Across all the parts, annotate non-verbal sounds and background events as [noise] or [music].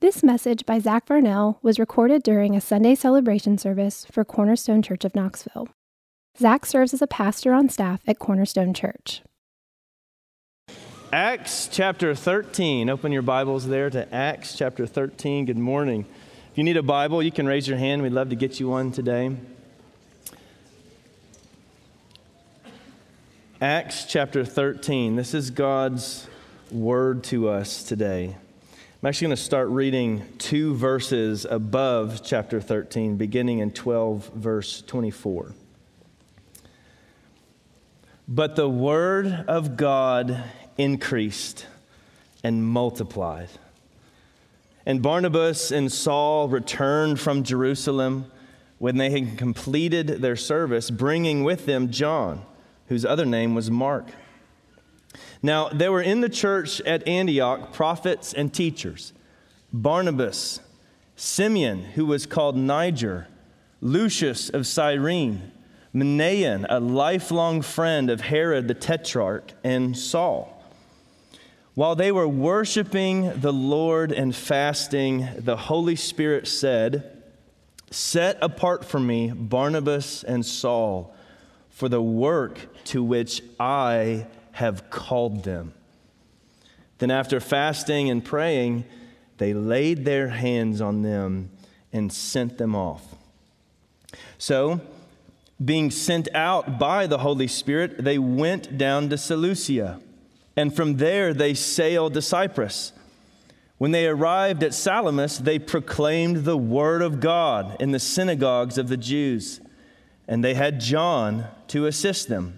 This message by Zach Varnell was recorded during a Sunday celebration service for Cornerstone Church of Knoxville. Zach serves as a pastor on staff at Cornerstone Church. Acts chapter 13. Open your Bibles there to Acts chapter 13. Good morning. If you need a Bible, you can raise your hand. We'd love to get you one today. Acts chapter 13. This is God's word to us today. I'm actually going to start reading two verses above chapter 13, beginning in 12, verse 24. But the word of God increased and multiplied. And Barnabas and Saul returned from Jerusalem when they had completed their service, bringing with them John, whose other name was Mark. Now, there were in the church at Antioch prophets and teachers Barnabas, Simeon, who was called Niger, Lucius of Cyrene, Manaen, a lifelong friend of Herod the Tetrarch, and Saul. While they were worshiping the Lord and fasting, the Holy Spirit said, Set apart for me Barnabas and Saul for the work to which I have called them. Then, after fasting and praying, they laid their hands on them and sent them off. So, being sent out by the Holy Spirit, they went down to Seleucia, and from there they sailed to Cyprus. When they arrived at Salamis, they proclaimed the word of God in the synagogues of the Jews, and they had John to assist them.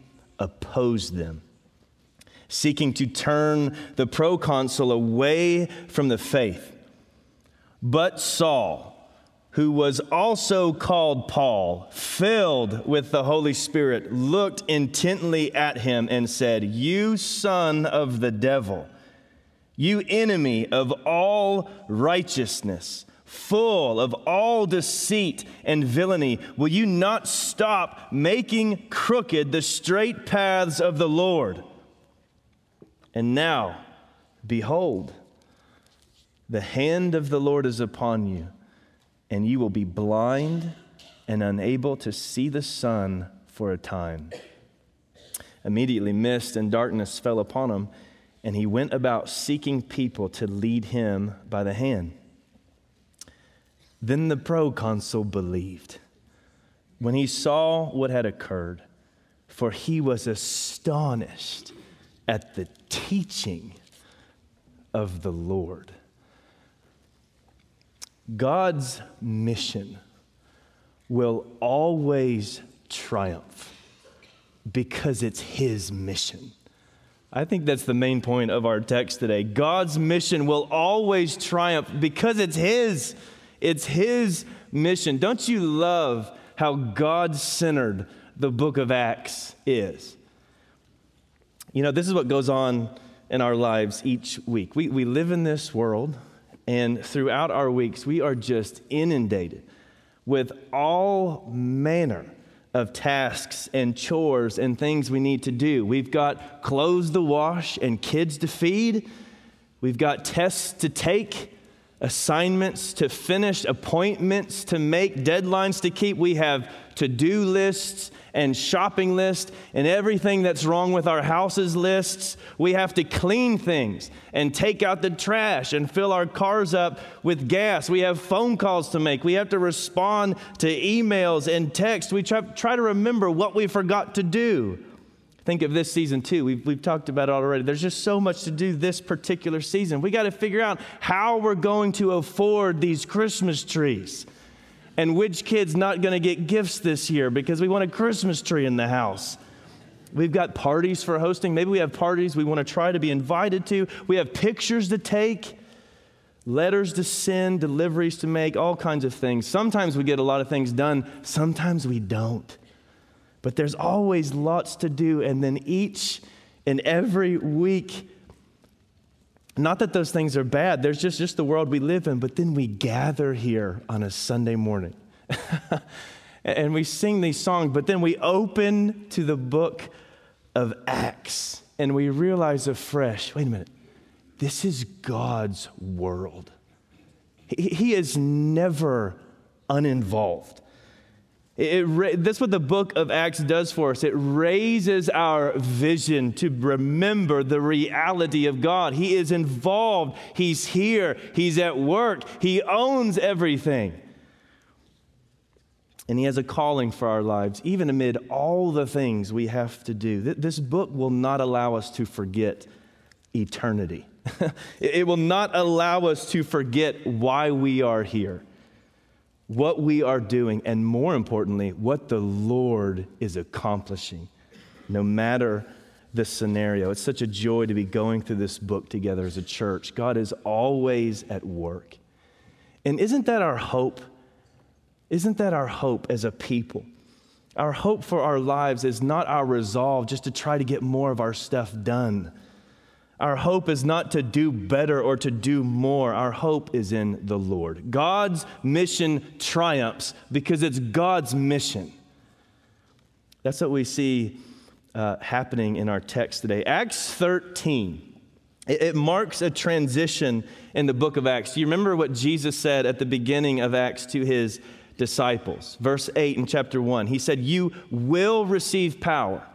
opposed them, seeking to turn the proconsul away from the faith. But Saul, who was also called Paul, filled with the Holy Spirit, looked intently at him and said, You son of the devil, you enemy of all righteousness full of all deceit and villainy, will you not stop making crooked the straight paths of the Lord? And now, behold, the hand of the Lord is upon you, and you will be blind and unable to see the sun for a time. Immediately, mist and darkness fell upon him, and he went about seeking people to lead him by the hand. Then the proconsul believed when he saw what had occurred, for he was astonished at the teaching of the Lord. God's mission will always triumph because it's his mission. I think that's the main point of our text today. God's mission will always triumph because it's his. It's His mission. Don't you love how God centered the book of Acts is? You know, this is what goes on in our lives each week. We, we live in this world, and throughout our weeks, we are just inundated with all manner of tasks and chores and things we need to do. We've got clothes to wash and kids to feed. We've got tests to take assignments to finish, appointments to make, deadlines to keep. We have to do lists and shopping lists and everything that's wrong with our houses lists. We have to clean things and take out the trash and fill our cars up with gas. We have phone calls to make. We have to respond to emails and text. We try, try to remember what we forgot to do. Think of this season too. We've, we've talked about it already. There's just so much to do this particular season. We got to figure out how we're going to afford these Christmas trees and which kid's not going to get gifts this year because we want a Christmas tree in the house. We've got parties for hosting. Maybe we have parties we want to try to be invited to. We have pictures to take. letters to send, deliveries to make, all kinds of things. Sometimes we get a lot of things done, sometimes we don't. But there's always lots to do, and then each and every week, not that those things are bad, there's just, just the world we live in, but then we gather here on a Sunday morning. [laughs] and we sing these songs, but then we open to the book of Acts and we realize afresh wait a minute, this is God's world. He, he is never uninvolved. It, it, that's what the book of Acts does for us. It raises our vision to remember the reality of God. He is involved, He's here, He's at work, He owns everything. And He has a calling for our lives, even amid all the things we have to do. This book will not allow us to forget eternity, [laughs] it will not allow us to forget why we are here, what we are doing, and more importantly, what the Lord is accomplishing, no matter the scenario. It's such a joy to be going through this book together as a church. God is always at work. And isn't that our hope? Isn't that our hope as a people? Our hope for our lives is not our resolve just to try to get more of our stuff done. Our hope is not to do better or to do more. Our hope is in the Lord. God's mission triumphs because it's God's mission. That's what we see uh, happening in our text today. Acts 13, it, it marks a transition in the book of Acts. Do you remember what Jesus said at the beginning of Acts to his disciples. Verse 8 in chapter 1, he said, You will receive power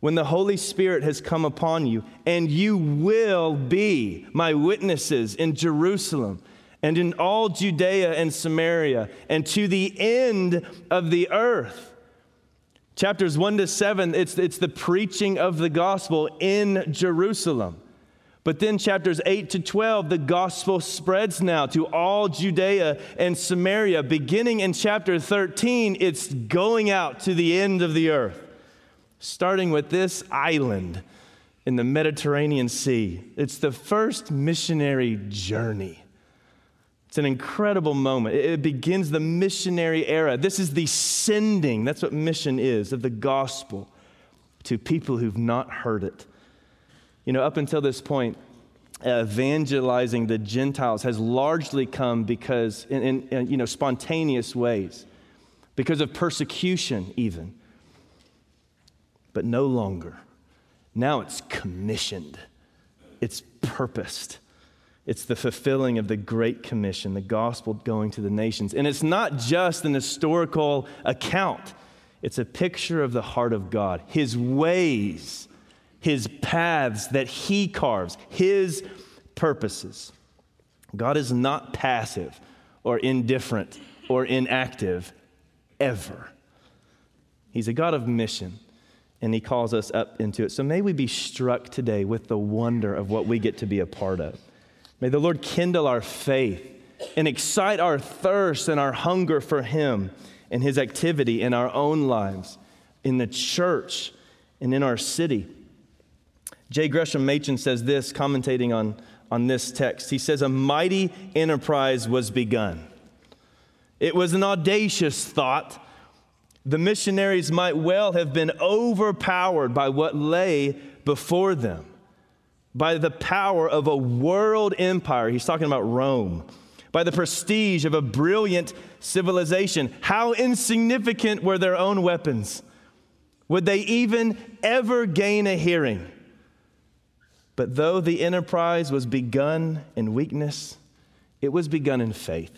when the Holy Spirit has come upon you, and you will be my witnesses in Jerusalem and in all Judea and Samaria and to the end of the earth. Chapters 1 to 7, it's, it's the preaching of the gospel in Jerusalem. But then, chapters 8 to 12, the gospel spreads now to all Judea and Samaria. Beginning in chapter 13, it's going out to the end of the earth, starting with this island in the Mediterranean Sea. It's the first missionary journey. It's an incredible moment. It begins the missionary era. This is the sending, that's what mission is, of the gospel to people who've not heard it. You know, up until this point, evangelizing the Gentiles has largely come because, in, in, in, you know, spontaneous ways, because of persecution, even. But no longer. Now it's commissioned, it's purposed. It's the fulfilling of the Great Commission, the gospel going to the nations. And it's not just an historical account, it's a picture of the heart of God, His ways his paths that he carves, his purposes. God is not passive or indifferent or inactive ever. He's a God of mission, and he calls us up into it. So may we be struck today with the wonder of what we get to be a part of. May the Lord kindle our faith and excite our thirst and our hunger for him and his activity in our own lives, in the church, and in our city. J. Gresham Machen says this, commentating on, on this text. He says, A mighty enterprise was begun. It was an audacious thought. The missionaries might well have been overpowered by what lay before them, by the power of a world empire. He's talking about Rome, by the prestige of a brilliant civilization. How insignificant were their own weapons? Would they even ever gain a hearing? But though the enterprise was begun in weakness, it was begun in faith.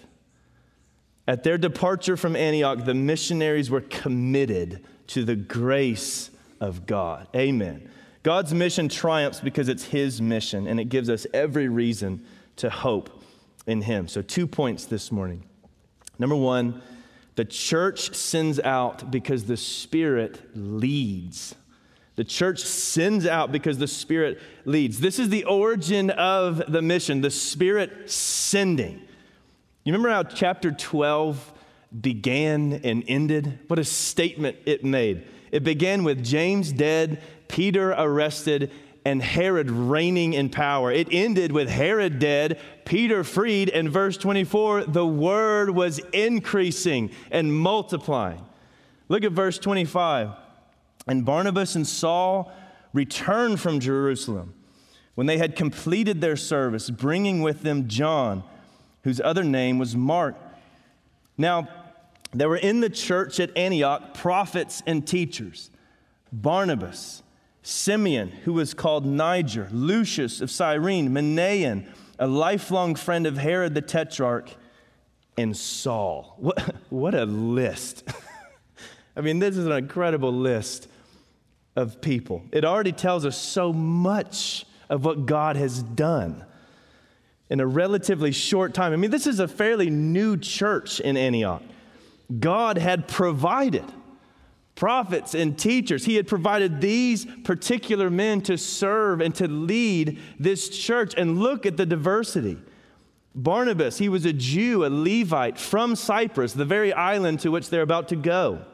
At their departure from Antioch, the missionaries were committed to the grace of God. Amen. God's mission triumphs because it's His mission, and it gives us every reason to hope in Him. So, two points this morning. Number one, the church sends out because the Spirit leads. The church sends out because the Spirit leads. This is the origin of the mission, the Spirit sending. You remember how chapter 12 began and ended? What a statement it made. It began with James dead, Peter arrested, and Herod reigning in power. It ended with Herod dead, Peter freed, and verse 24, the word was increasing and multiplying. Look at verse 25. And Barnabas and Saul returned from Jerusalem when they had completed their service, bringing with them John, whose other name was Mark. Now, there were in the church at Antioch prophets and teachers Barnabas, Simeon, who was called Niger, Lucius of Cyrene, Manaen, a lifelong friend of Herod the Tetrarch, and Saul. [laughs] What, what a list! [laughs] I mean, this is an incredible list of people. It already tells us so much of what God has done in a relatively short time. I mean, this is a fairly new church in Antioch. God had provided prophets and teachers. He had provided these particular men to serve and to lead this church. And look at the diversity. Barnabas, he was a Jew, a Levite from Cyprus, the very island to which they're about to go.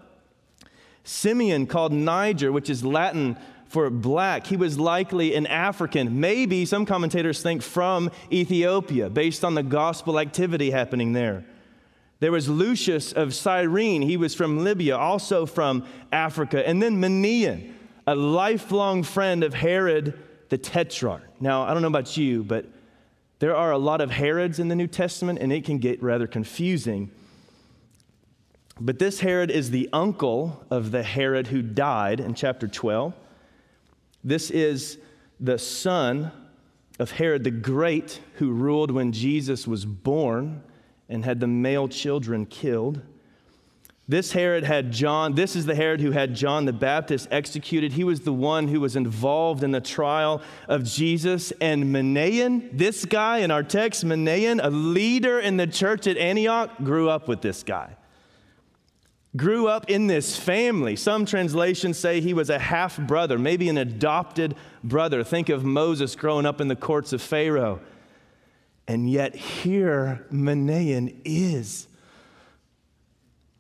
Simeon, called Niger, which is Latin for black, he was likely an African, maybe some commentators think from Ethiopia, based on the gospel activity happening there. There was Lucius of Cyrene, he was from Libya, also from Africa. And then Manaen, a lifelong friend of Herod the Tetrarch. Now, I don't know about you, but there are a lot of Herods in the New Testament, and it can get rather confusing. But this Herod is the uncle of the Herod who died in chapter 12. This is the son of Herod the Great who ruled when Jesus was born and had the male children killed. This Herod had John, this is the Herod who had John the Baptist executed. He was the one who was involved in the trial of Jesus. And Manaen, this guy in our text, Manaen, a leader in the church at Antioch, grew up with this guy grew up in this family. Some translations say he was a half brother, maybe an adopted brother. Think of Moses growing up in the courts of Pharaoh. And yet, here Manaen is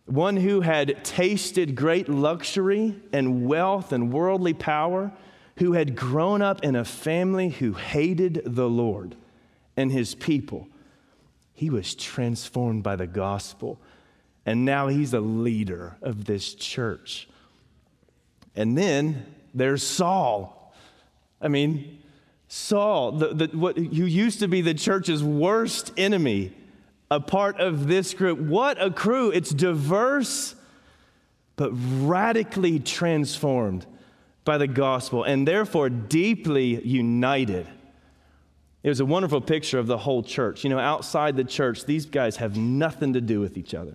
one who had tasted great luxury and wealth and worldly power, who had grown up in a family who hated the Lord and his people. He was transformed by the gospel and now he's a leader of this church. And then there's Saul. I mean, Saul, the, the, what, who used to be the church's worst enemy, a part of this group. What a crew! It's diverse, but radically transformed by the gospel, and therefore deeply united. It was a wonderful picture of the whole church. You know, outside the church, these guys have nothing to do with each other.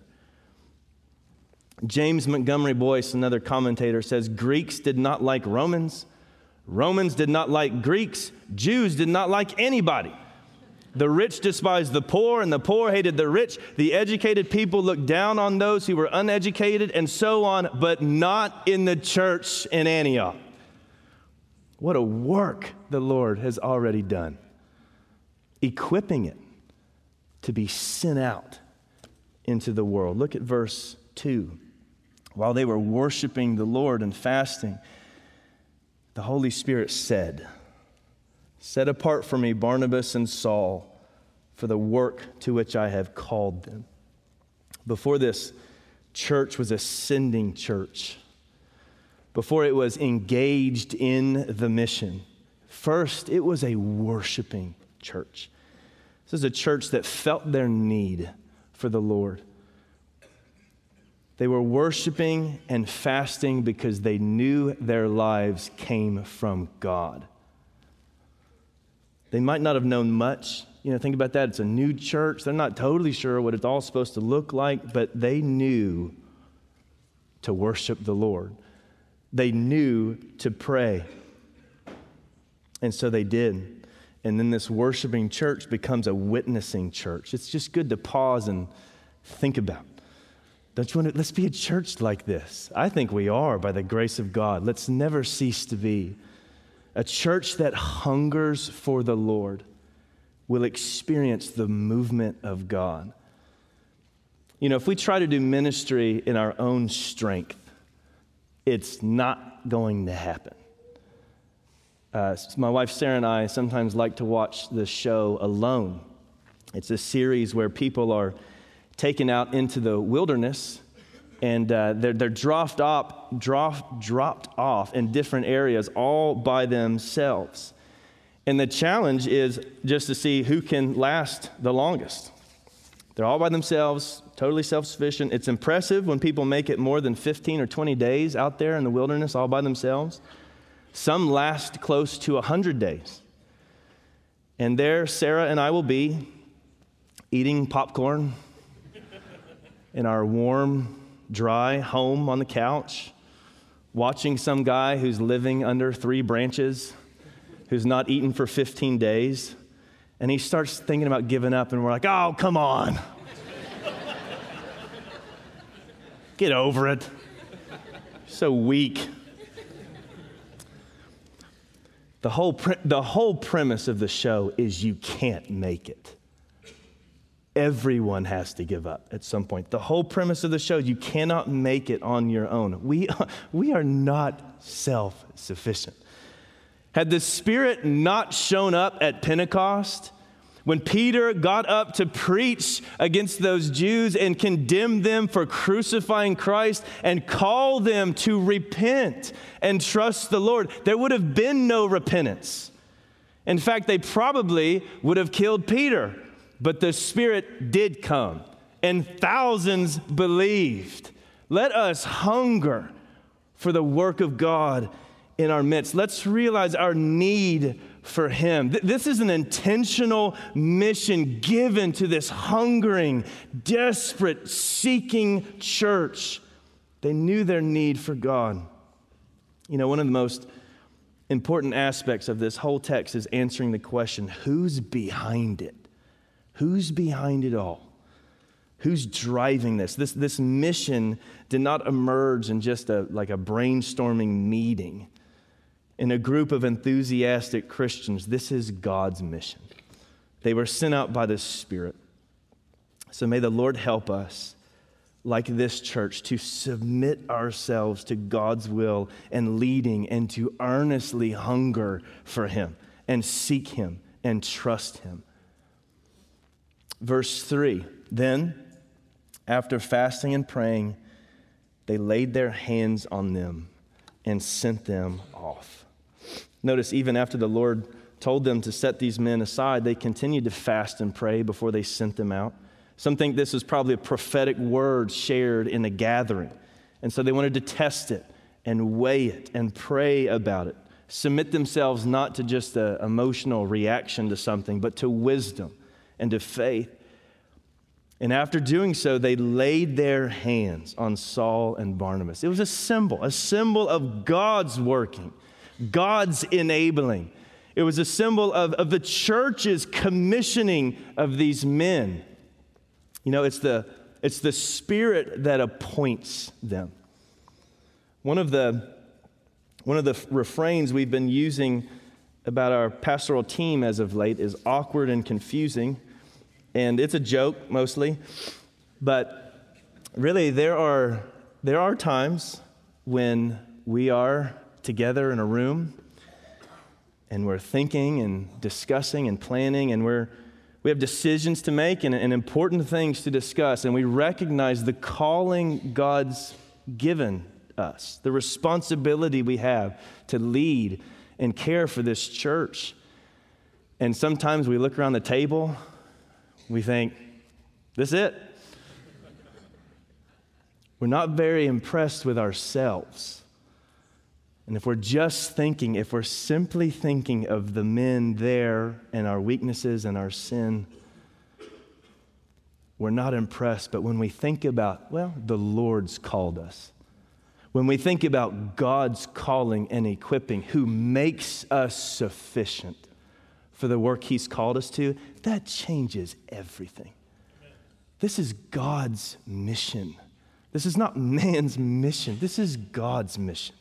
James Montgomery Boice, another commentator, says Greeks did not like Romans, Romans did not like Greeks, Jews did not like anybody. The rich despised the poor, and the poor hated the rich. The educated people looked down on those who were uneducated, and so on, but not in the church in Antioch. What a work the Lord has already done, equipping it to be sent out into the world. Look at verse 2. While they were worshiping the Lord and fasting, the Holy Spirit said, Set apart for me Barnabas and Saul for the work to which I have called them. Before this, church was a sending church. Before it was engaged in the mission, first it was a worshiping church. This is a church that felt their need for the Lord. They were worshiping and fasting because they knew their lives came from God. They might not have known much. You know, think about that. It's a new church. They're not totally sure what it's all supposed to look like, but they knew to worship the Lord. They knew to pray. And so they did. And then this worshiping church becomes a witnessing church. It's just good to pause and think about. Don't you want to? Let's be a church like this. I think we are by the grace of God. Let's never cease to be. A church that hungers for the Lord will experience the movement of God. You know, if we try to do ministry in our own strength, it's not going to happen. Uh, my wife Sarah and I sometimes like to watch the show Alone. It's a series where people are taken out into the wilderness and uh, they're, they're dropped, off, drop, dropped off in different areas all by themselves. And the challenge is just to see who can last the longest. They're all by themselves, totally self sufficient. It's impressive when people make it more than 15 or 20 days out there in the wilderness all by themselves. Some last close to 100 days. And there, Sarah and I will be eating popcorn in our warm, dry home on the couch, watching some guy who's living under three branches, who's not eaten for 15 days, and he starts thinking about giving up, and we're like, oh, come on. [laughs] Get over it. So weak. The whole, pre- the whole premise of the show is you can't make it. Everyone has to give up at some point. The whole premise of the show, you cannot make it on your own. We, [laughs] we are not self sufficient. Had the Spirit not shown up at Pentecost, when Peter got up to preach against those Jews and condemn them for crucifying Christ and call them to repent and trust the Lord, there would have been no repentance. In fact, they probably would have killed Peter, but the Spirit did come and thousands believed. Let us hunger for the work of God in our midst. Let's realize our need for Him. This is an intentional mission given to this hungering, desperate, seeking church. They knew their need for God. You know, one of the most important aspects of this whole text is answering the question who's behind it? Who's behind it all? Who's driving this? This, this mission did not emerge in just a, like a brainstorming meeting in a group of enthusiastic Christians. This is God's mission. They were sent out by the Spirit. So may the Lord help us, like this church, to submit ourselves to God's will and leading and to earnestly hunger for Him and seek Him and trust Him. Verse 3 Then, after fasting and praying, they laid their hands on them and sent them off. Notice, even after the Lord told them to set these men aside, they continued to fast and pray before they sent them out. Some think this is probably a prophetic word shared in a gathering. And so they wanted to test it and weigh it and pray about it. Submit themselves not to just an emotional reaction to something, but to wisdom and to faith. And after doing so, they laid their hands on Saul and Barnabas. It was a symbol, a symbol of God's working, God's enabling. It was a symbol of, of the church's commissioning of these men. You know, it's the, it's the spirit that appoints them. One of the, one of the refrains we've been using about our pastoral team as of late is awkward and confusing and it's a joke mostly, but really there are, there are times when we are together in a room and we're thinking and discussing and planning and we're, we have decisions to make and, and important things to discuss, and we recognize the calling God's given us, the responsibility we have to lead and care for this church. And sometimes we look around the table we think, this is it. We're not very impressed with ourselves. And if we're just thinking, if we're simply thinking of the men there and our weaknesses and our sin, we're not impressed. But when we think about, well, the Lord's called us, when we think about God's calling and equipping, who makes us sufficient, for the work He's called us to, that changes everything. This is God's mission. This is not man's mission. This is God's mission.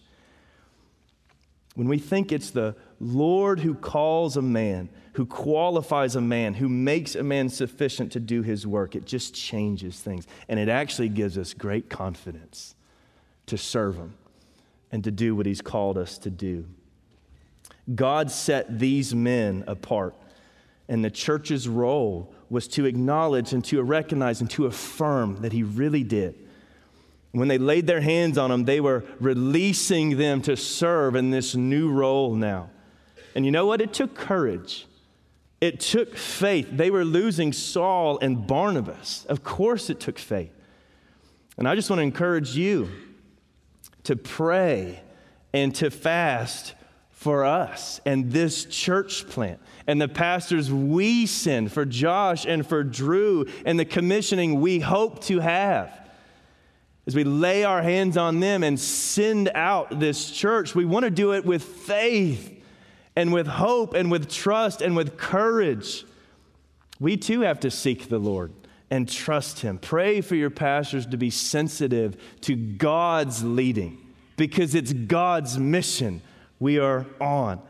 When we think it's the Lord who calls a man, who qualifies a man, who makes a man sufficient to do his work, it just changes things. And it actually gives us great confidence to serve him and to do what he's called us to do. God set these men apart. And the church's role was to acknowledge and to recognize and to affirm that he really did. When they laid their hands on them, they were releasing them to serve in this new role now. And you know what? It took courage. It took faith. They were losing Saul and Barnabas. Of course, it took faith. And I just want to encourage you to pray and to fast for us and this church plant and the pastors we send for Josh and for Drew and the commissioning we hope to have. As we lay our hands on them and send out this church, we want to do it with faith and with hope and with trust and with courage. We too have to seek the Lord and trust Him. Pray for your pastors to be sensitive to God's leading because it's God's mission we are on.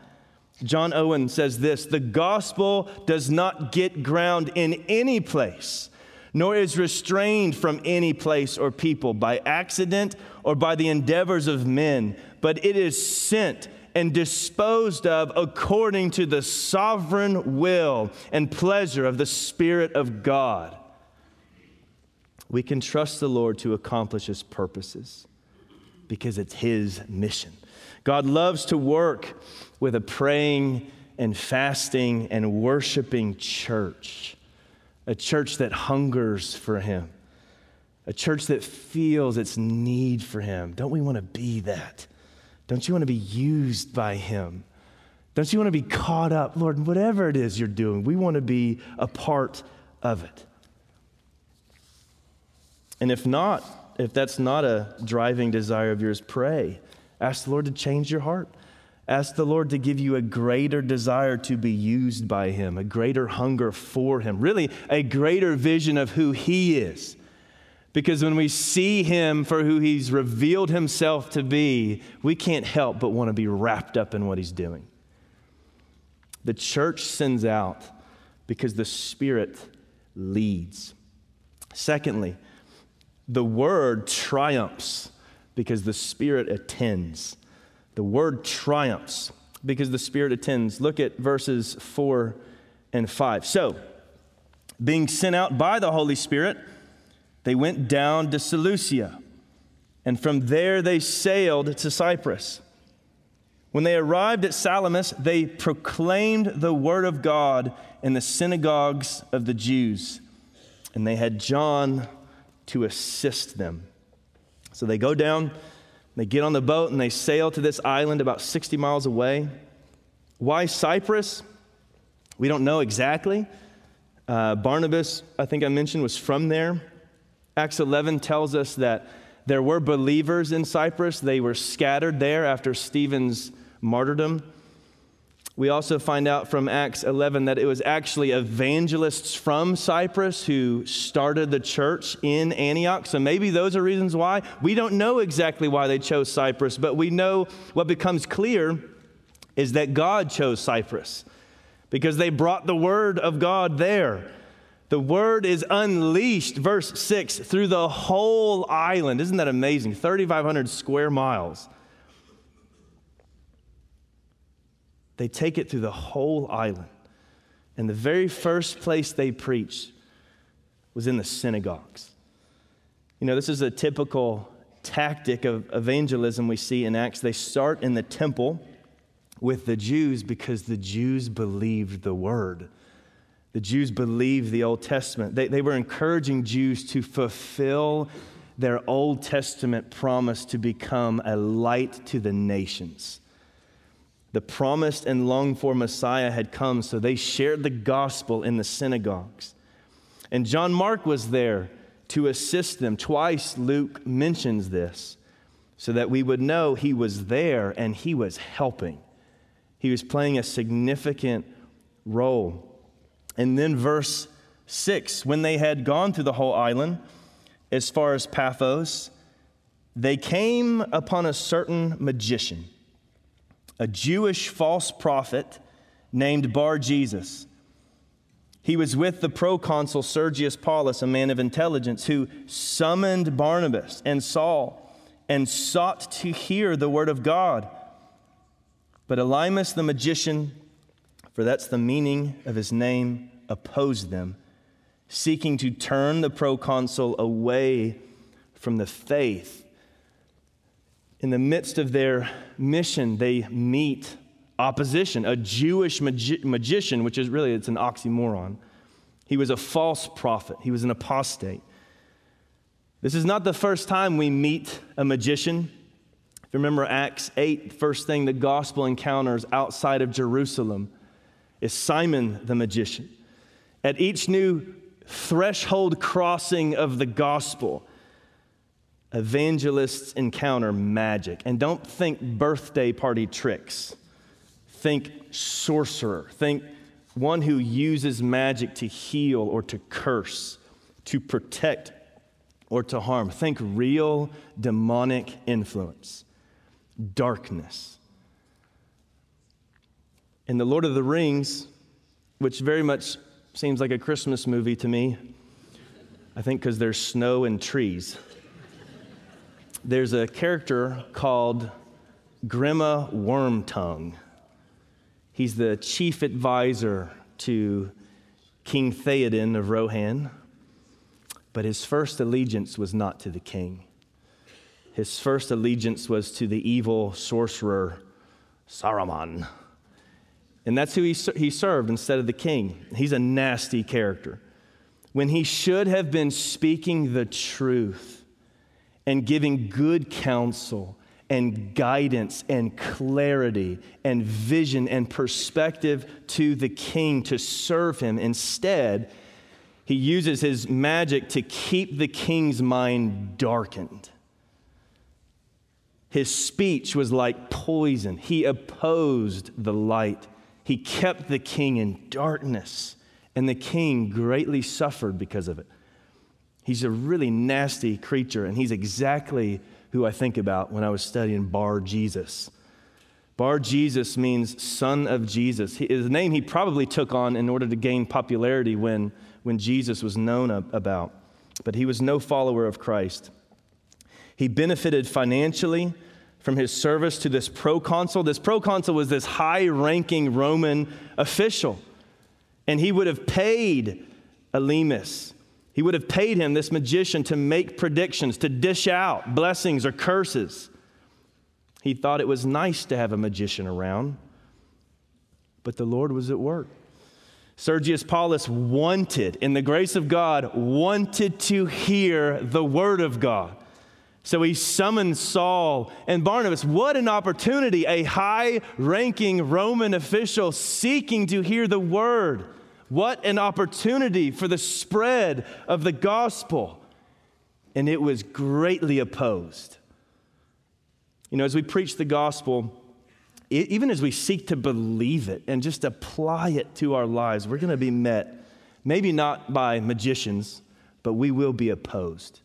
John Owen says this The gospel does not get ground in any place, nor is restrained from any place or people by accident or by the endeavors of men, but it is sent and disposed of according to the sovereign will and pleasure of the Spirit of God. We can trust the Lord to accomplish His purposes because it's His mission. God loves to work with a praying and fasting and worshiping church, a church that hungers for Him, a church that feels its need for Him. Don't we want to be that? Don't you want to be used by Him? Don't you want to be caught up? Lord, whatever it is you're doing, we want to be a part of it. And if not, if that's not a driving desire of yours, pray. Ask the Lord to change your heart. Ask the Lord to give you a greater desire to be used by Him, a greater hunger for Him, really, a greater vision of who He is. Because when we see Him for who He's revealed Himself to be, we can't help but want to be wrapped up in what He's doing. The church sends out because the Spirit leads. Secondly, the Word triumphs because the Spirit attends. The Word triumphs because the Spirit attends. Look at verses 4 and 5. So, being sent out by the Holy Spirit, they went down to Seleucia, and from there they sailed to Cyprus. When they arrived at Salamis, they proclaimed the word of God in the synagogues of the Jews, and they had John to assist them. So they go down, they get on the boat, and they sail to this island about 60 miles away. Why Cyprus? We don't know exactly. Uh, Barnabas, I think I mentioned, was from there. Acts 11 tells us that there were believers in Cyprus. They were scattered there after Stephen's martyrdom. We also find out from Acts 11 that it was actually evangelists from Cyprus who started the church in Antioch. So maybe those are reasons why. We don't know exactly why they chose Cyprus, but we know what becomes clear is that God chose Cyprus because they brought the word of God there. The word is unleashed, verse 6, through the whole island. Isn't that amazing? 3,500 square miles. They take it through the whole island. And the very first place they preached was in the synagogues. You know, this is a typical tactic of evangelism we see in Acts. They start in the temple with the Jews because the Jews believed the word. The Jews believed the Old Testament. They, they were encouraging Jews to fulfill their Old Testament promise to become a light to the nations. The promised and longed for Messiah had come, so they shared the gospel in the synagogues. And John Mark was there to assist them. Twice Luke mentions this so that we would know he was there and he was helping. He was playing a significant role. And then, verse 6 when they had gone through the whole island, as far as Paphos, they came upon a certain magician, a Jewish false prophet named Bar Jesus. He was with the proconsul Sergius Paulus, a man of intelligence, who summoned Barnabas and Saul and sought to hear the word of God. But Elymas the magician, for that's the meaning of his name, opposed them, seeking to turn the proconsul away from the faith. In the midst of their mission, they meet opposition, a Jewish magi- magician, which is really it's an oxymoron. He was a false prophet. He was an apostate. This is not the first time we meet a magician. If you remember Acts 8, the first thing the gospel encounters outside of Jerusalem is Simon the magician. At each new threshold crossing of the gospel, evangelists encounter magic. And don't think birthday party tricks, think sorcerer, think one who uses magic to heal or to curse, to protect or to harm. Think real demonic influence, darkness. In The Lord of the Rings, which very much seems like a Christmas movie to me, I think because there's snow and trees. There's a character called Grima Wormtongue. He's the chief advisor to King Theoden of Rohan. But his first allegiance was not to the king. His first allegiance was to the evil sorcerer Saruman. And that's who he, he served instead of the king. He's a nasty character. When he should have been speaking the truth and giving good counsel and guidance and clarity and vision and perspective to the king to serve him, instead, he uses his magic to keep the king's mind darkened. His speech was like poison. He opposed the light. He kept the king in darkness, and the king greatly suffered because of it. He's a really nasty creature, and he's exactly who I think about when I was studying Bar Jesus. Bar Jesus means son of Jesus. He, His name he probably took on in order to gain popularity when when Jesus was known about, but he was no follower of Christ. He benefited financially from his service to this proconsul. This proconsul was this high ranking Roman official, and he would have paid Elymas. He would have paid him, this magician, to make predictions, to dish out blessings or curses. He thought it was nice to have a magician around, but the Lord was at work. Sergius Paulus wanted, in the grace of God, wanted to hear the word of God. So he summoned Saul and Barnabas. What an opportunity! A high ranking Roman official seeking to hear the word. What an opportunity for the spread of the gospel. And it was greatly opposed. You know, as we preach the gospel, even as we seek to believe it and just apply it to our lives, we're going to be met, maybe not by magicians, but we will be opposed.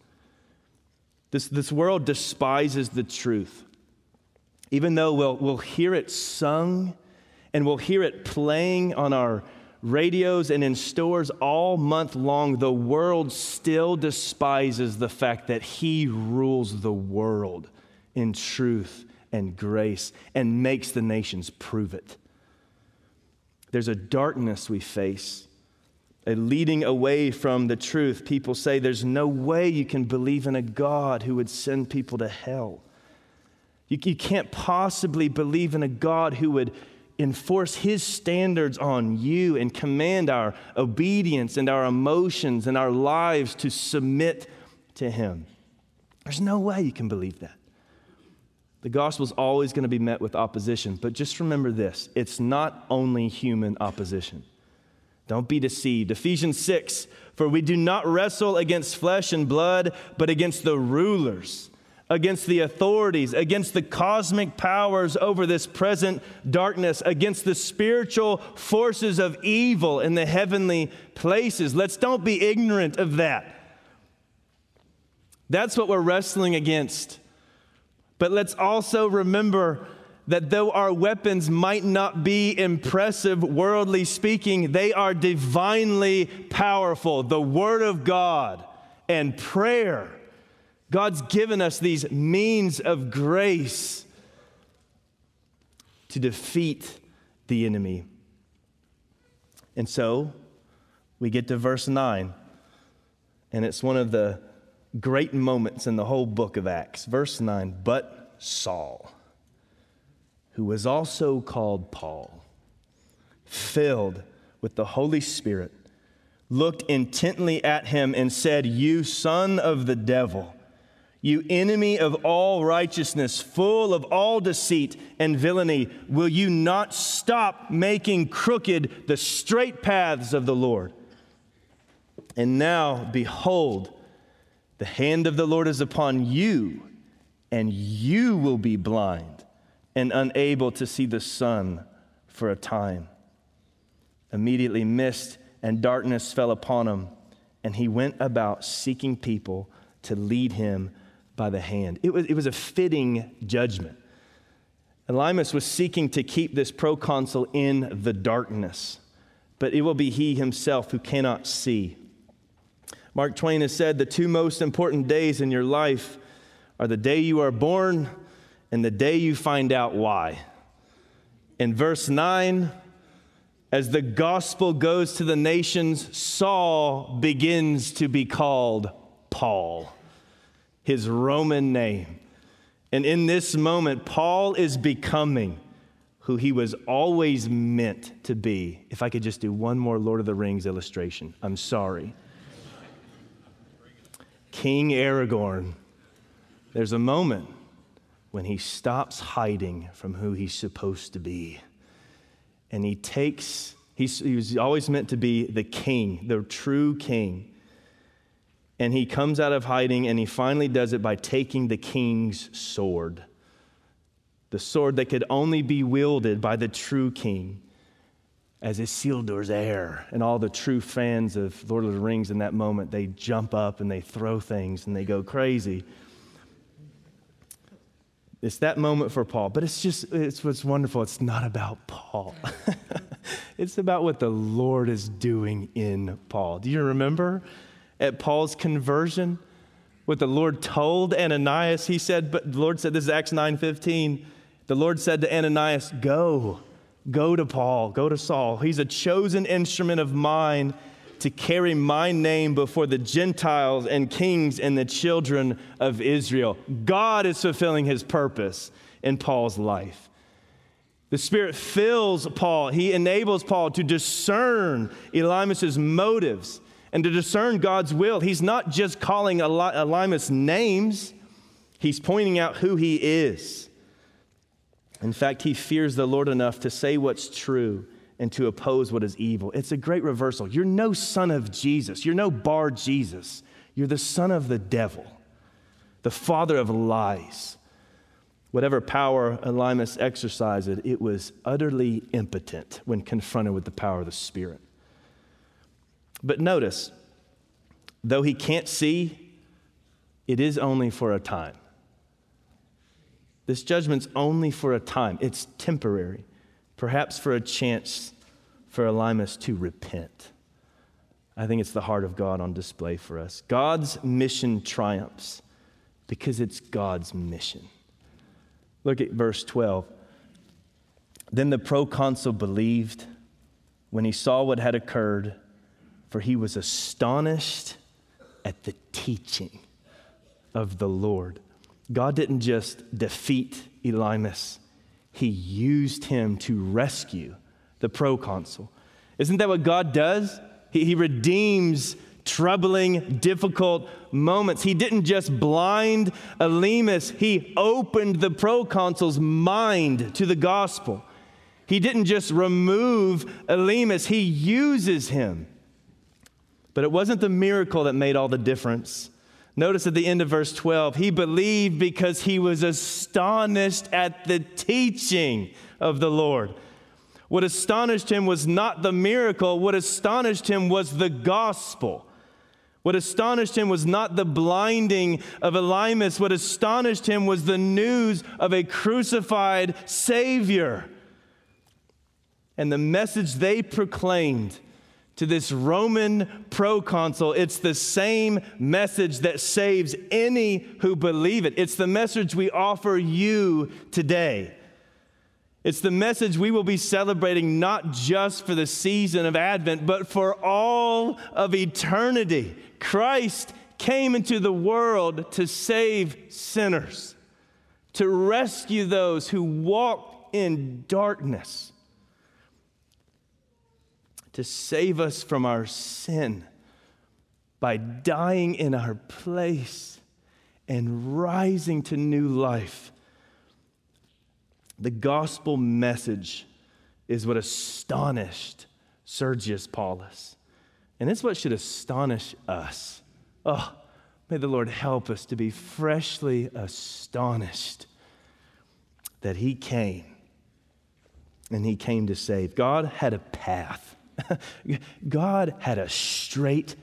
This, this world despises the truth. Even though we'll, we'll hear it sung and we'll hear it playing on our radios and in stores all month long, the world still despises the fact that He rules the world in truth and grace and makes the nations prove it. There's a darkness we face, a leading away from the truth. People say there's no way you can believe in a God who would send people to hell. You, you can't possibly believe in a God who would enforce his standards on you and command our obedience and our emotions and our lives to submit to him. There's no way you can believe that. The gospel is always going to be met with opposition, but just remember this it's not only human opposition. Don't be deceived. Ephesians 6 For we do not wrestle against flesh and blood, but against the rulers, against the authorities, against the cosmic powers over this present darkness, against the spiritual forces of evil in the heavenly places. Let's don't be ignorant of that. That's what we're wrestling against. But let's also remember that though our weapons might not be impressive, worldly speaking, they are divinely powerful. The Word of God and prayer. God's given us these means of grace. to defeat the enemy. And so we get to verse 9, and it's one of the great moments in the whole book of Acts. Verse 9, but Saul, who was also called Paul, filled with the Holy Spirit, looked intently at him and said, You son of the devil, you enemy of all righteousness, full of all deceit and villainy, will you not stop making crooked the straight paths of the Lord? And now, behold, the hand of the Lord is upon you, and you will be blind and unable to see the sun for a time. Immediately, mist and darkness fell upon him, and he went about seeking people to lead him by the hand. It was, it was a fitting judgment. Elymas was seeking to keep this proconsul in the darkness, but it will be he himself who cannot see. Mark Twain has said the two most important days in your life are the day you are born and the day you find out why. In verse 9, as the gospel goes to the nations, Saul begins to be called Paul his Roman name. And in this moment, Paul is becoming who he was always meant to be. If I could just do one more Lord of the Rings illustration, I'm sorry. King Aragorn, there's a moment when he stops hiding from who he's supposed to be. And he takes, he was always meant to be the king, the true king and he comes out of hiding and he finally does it by taking the king's sword. The sword that could only be wielded by the true king as Isildur's heir. And all the true fans of Lord of the Rings in that moment, they jump up and they throw things and they go crazy. It's that moment for Paul, but it's just, it's what's wonderful. It's not about Paul. [laughs] it's about what the Lord is doing in Paul. Do you remember? At Paul's conversion, what the Lord told Ananias, he said, but the Lord said, this is Acts 9:15. The Lord said to Ananias, Go, go to Paul, go to Saul. He's a chosen instrument of mine to carry my name before the Gentiles and kings and the children of Israel. God is fulfilling his purpose in Paul's life. The Spirit fills Paul. He enables Paul to discern Elymas's motives and to discern God's will. He's not just calling Elymas names, he's pointing out who he is. In fact, he fears the Lord enough to say what's true and to oppose what is evil. It's a great reversal. You're no son of Jesus, you're no bar Jesus. You're the son of the devil, the father of lies. Whatever power Elymas exercised, it was utterly impotent when confronted with the power of the Spirit. But notice, though he can't see, it is only for a time. This judgment's only for a time, it's temporary, perhaps for a chance for Elymas to repent. I think it's the heart of God on display for us. God's mission triumphs because it's God's mission. Look at verse 12. Then the proconsul believed when he saw what had occurred for he was astonished at the teaching of the Lord. God didn't just defeat Elymas, he used him to rescue the proconsul. Isn't that what God does? He, he redeems troubling, difficult moments. He didn't just blind Elymas, he opened the proconsul's mind to the gospel. He didn't just remove Elymas, he uses him but it wasn't the miracle that made all the difference. Notice at the end of verse 12, he believed because he was astonished at the teaching of the Lord. What astonished him was not the miracle, what astonished him was the gospel. What astonished him was not the blinding of Elymas. What astonished him was the news of a crucified Savior. And the message they proclaimed to this Roman proconsul, it's the same message that saves any who believe it. It's the message we offer you today. It's the message we will be celebrating not just for the season of Advent, but for all of eternity. Christ came into the world to save sinners, to rescue those who walk in darkness, to save us from our sin by dying in our place and rising to new life. The gospel message is what astonished Sergius Paulus. And it's what should astonish us. Oh, may the Lord help us to be freshly astonished that He came and He came to save. God had a path, [laughs] God had a straight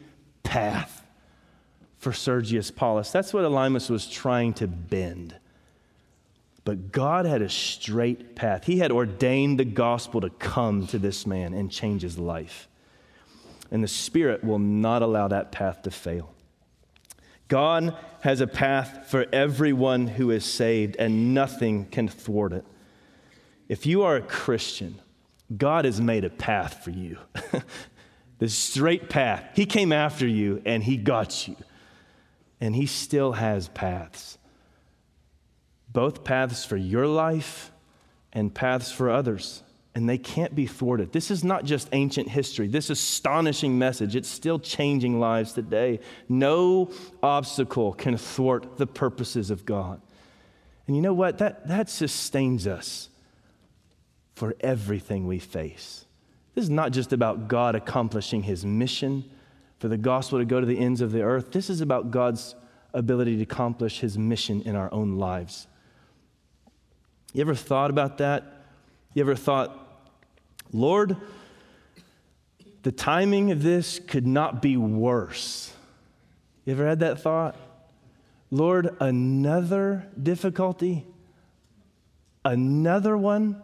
path for Sergius Paulus. That's what Elymas was trying to bend. But God had a straight path. He had ordained the gospel to come to this man and change his life. And the Spirit will not allow that path to fail. God has a path for everyone who is saved, and nothing can thwart it. If you are a Christian, God has made a path for you. [laughs] the straight path. He came after you and He got you. And He still has paths both paths for your life and paths for others. And they can't be thwarted. This is not just ancient history. This astonishing message, it's still changing lives today. No obstacle can thwart the purposes of God. And you know what? That, that sustains us for everything we face. This is not just about God accomplishing his mission for the gospel to go to the ends of the earth. This is about God's ability to accomplish his mission in our own lives. You ever thought about that? You ever thought, Lord, the timing of this could not be worse? You ever had that thought? Lord, another difficulty? Another one?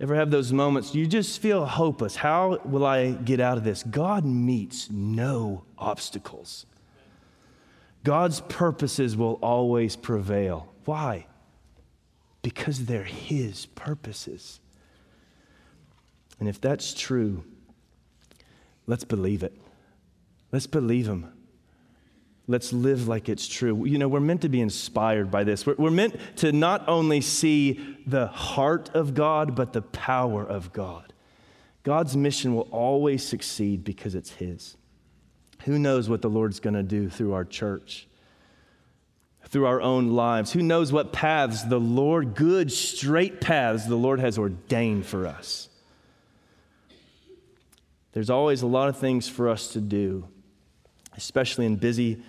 Ever have those moments you just feel hopeless? How will I get out of this? God meets no obstacles. God's purposes will always prevail. Why? because they're His purposes. And if that's true, let's believe it. Let's believe Him. Let's live like it's true. You know, we're meant to be inspired by this. We're, we're meant to not only see the heart of God, but the power of God. God's mission will always succeed because it's His. Who knows what the Lord's going to do through our church? through our own lives. Who knows what paths the Lord, good, straight paths, the Lord has ordained for us. There's always a lot of things for us to do, especially in busy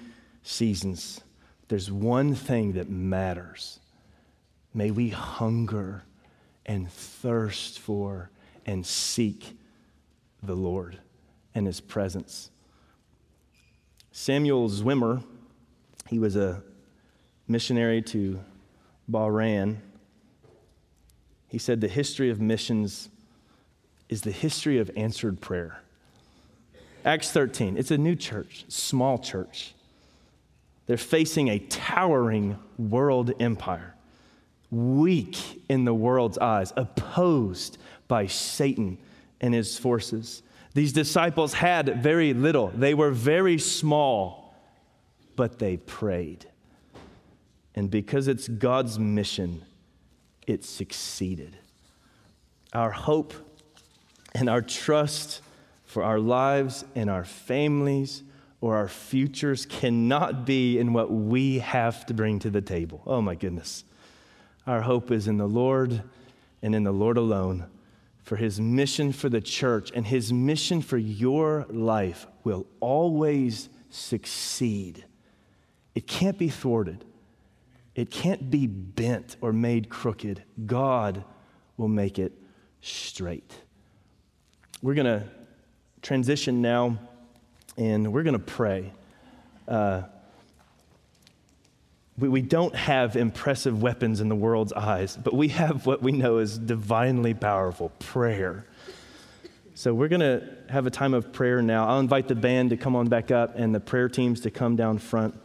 seasons. There's one thing that matters. May we hunger and thirst for and seek the Lord and His presence. Samuel Zwemer, he was a missionary to Bahrain, he said the history of missions is the history of answered prayer. Acts 13, it's a new church, small church. They're facing a towering world empire, weak in the world's eyes, opposed by Satan and his forces. These disciples had very little, they were very small, but they prayed. And because it's God's mission, it succeeded. Our hope and our trust for our lives and our families or our futures cannot be in what we have to bring to the table. Oh my goodness. Our hope is in the Lord and in the Lord alone. For his mission for the church and his mission for your life will always succeed. It can't be thwarted. It can't be bent or made crooked. God will make it straight. We're going to transition now and we're going to pray. Uh, we, we don't have impressive weapons in the world's eyes, but we have what we know is divinely powerful prayer. So we're going to have a time of prayer now. I'll invite the band to come on back up and the prayer teams to come down front.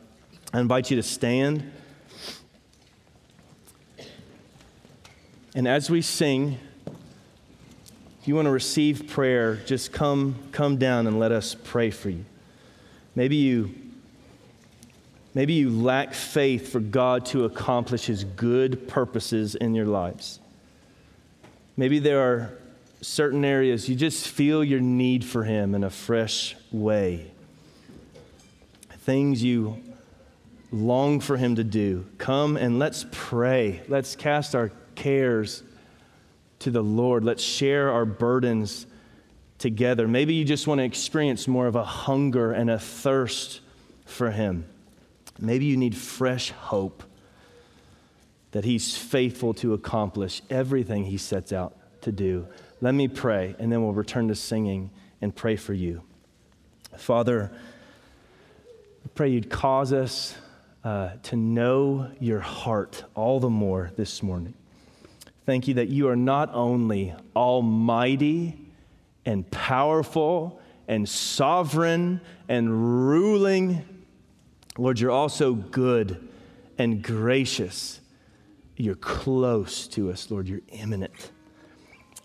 I invite you to stand. And as we sing, if you want to receive prayer, just come, come down and let us pray for you. Maybe you, maybe you lack faith for God to accomplish his good purposes in your lives. Maybe there are certain areas you just feel your need for him in a fresh way. Things you long for him to do. Come and let's pray. Let's cast our cares to the Lord. Let's share our burdens together. Maybe you just want to experience more of a hunger and a thirst for Him. Maybe you need fresh hope that He's faithful to accomplish everything He sets out to do. Let me pray, and then we'll return to singing and pray for you. Father, I pray you'd cause us uh, to know your heart all the more this morning. Thank you that you are not only almighty and powerful and sovereign and ruling, Lord, you're also good and gracious. You're close to us, Lord. You're immanent.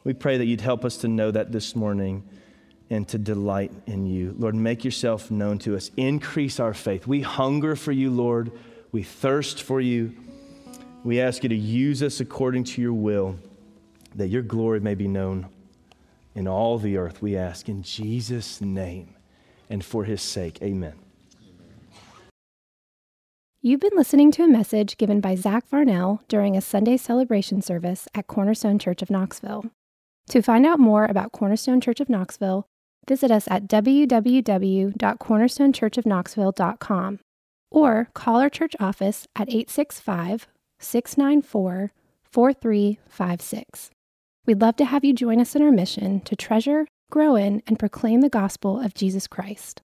We pray that you'd help us to know that this morning and to delight in you. Lord, make yourself known to us. Increase our faith. We hunger for you, Lord. We thirst for you. We ask you to use us according to your will, that your glory may be known in all the earth. We ask in Jesus' name and for his sake. Amen. You've been listening to a message given by Zach Varnell during a Sunday celebration service at Cornerstone Church of Knoxville. To find out more about Cornerstone Church of Knoxville, visit us at www.cornerstonechurchofknoxville.com or call our church office at 865 694 4356. We'd love to have you join us in our mission to treasure, grow in, and proclaim the gospel of Jesus Christ.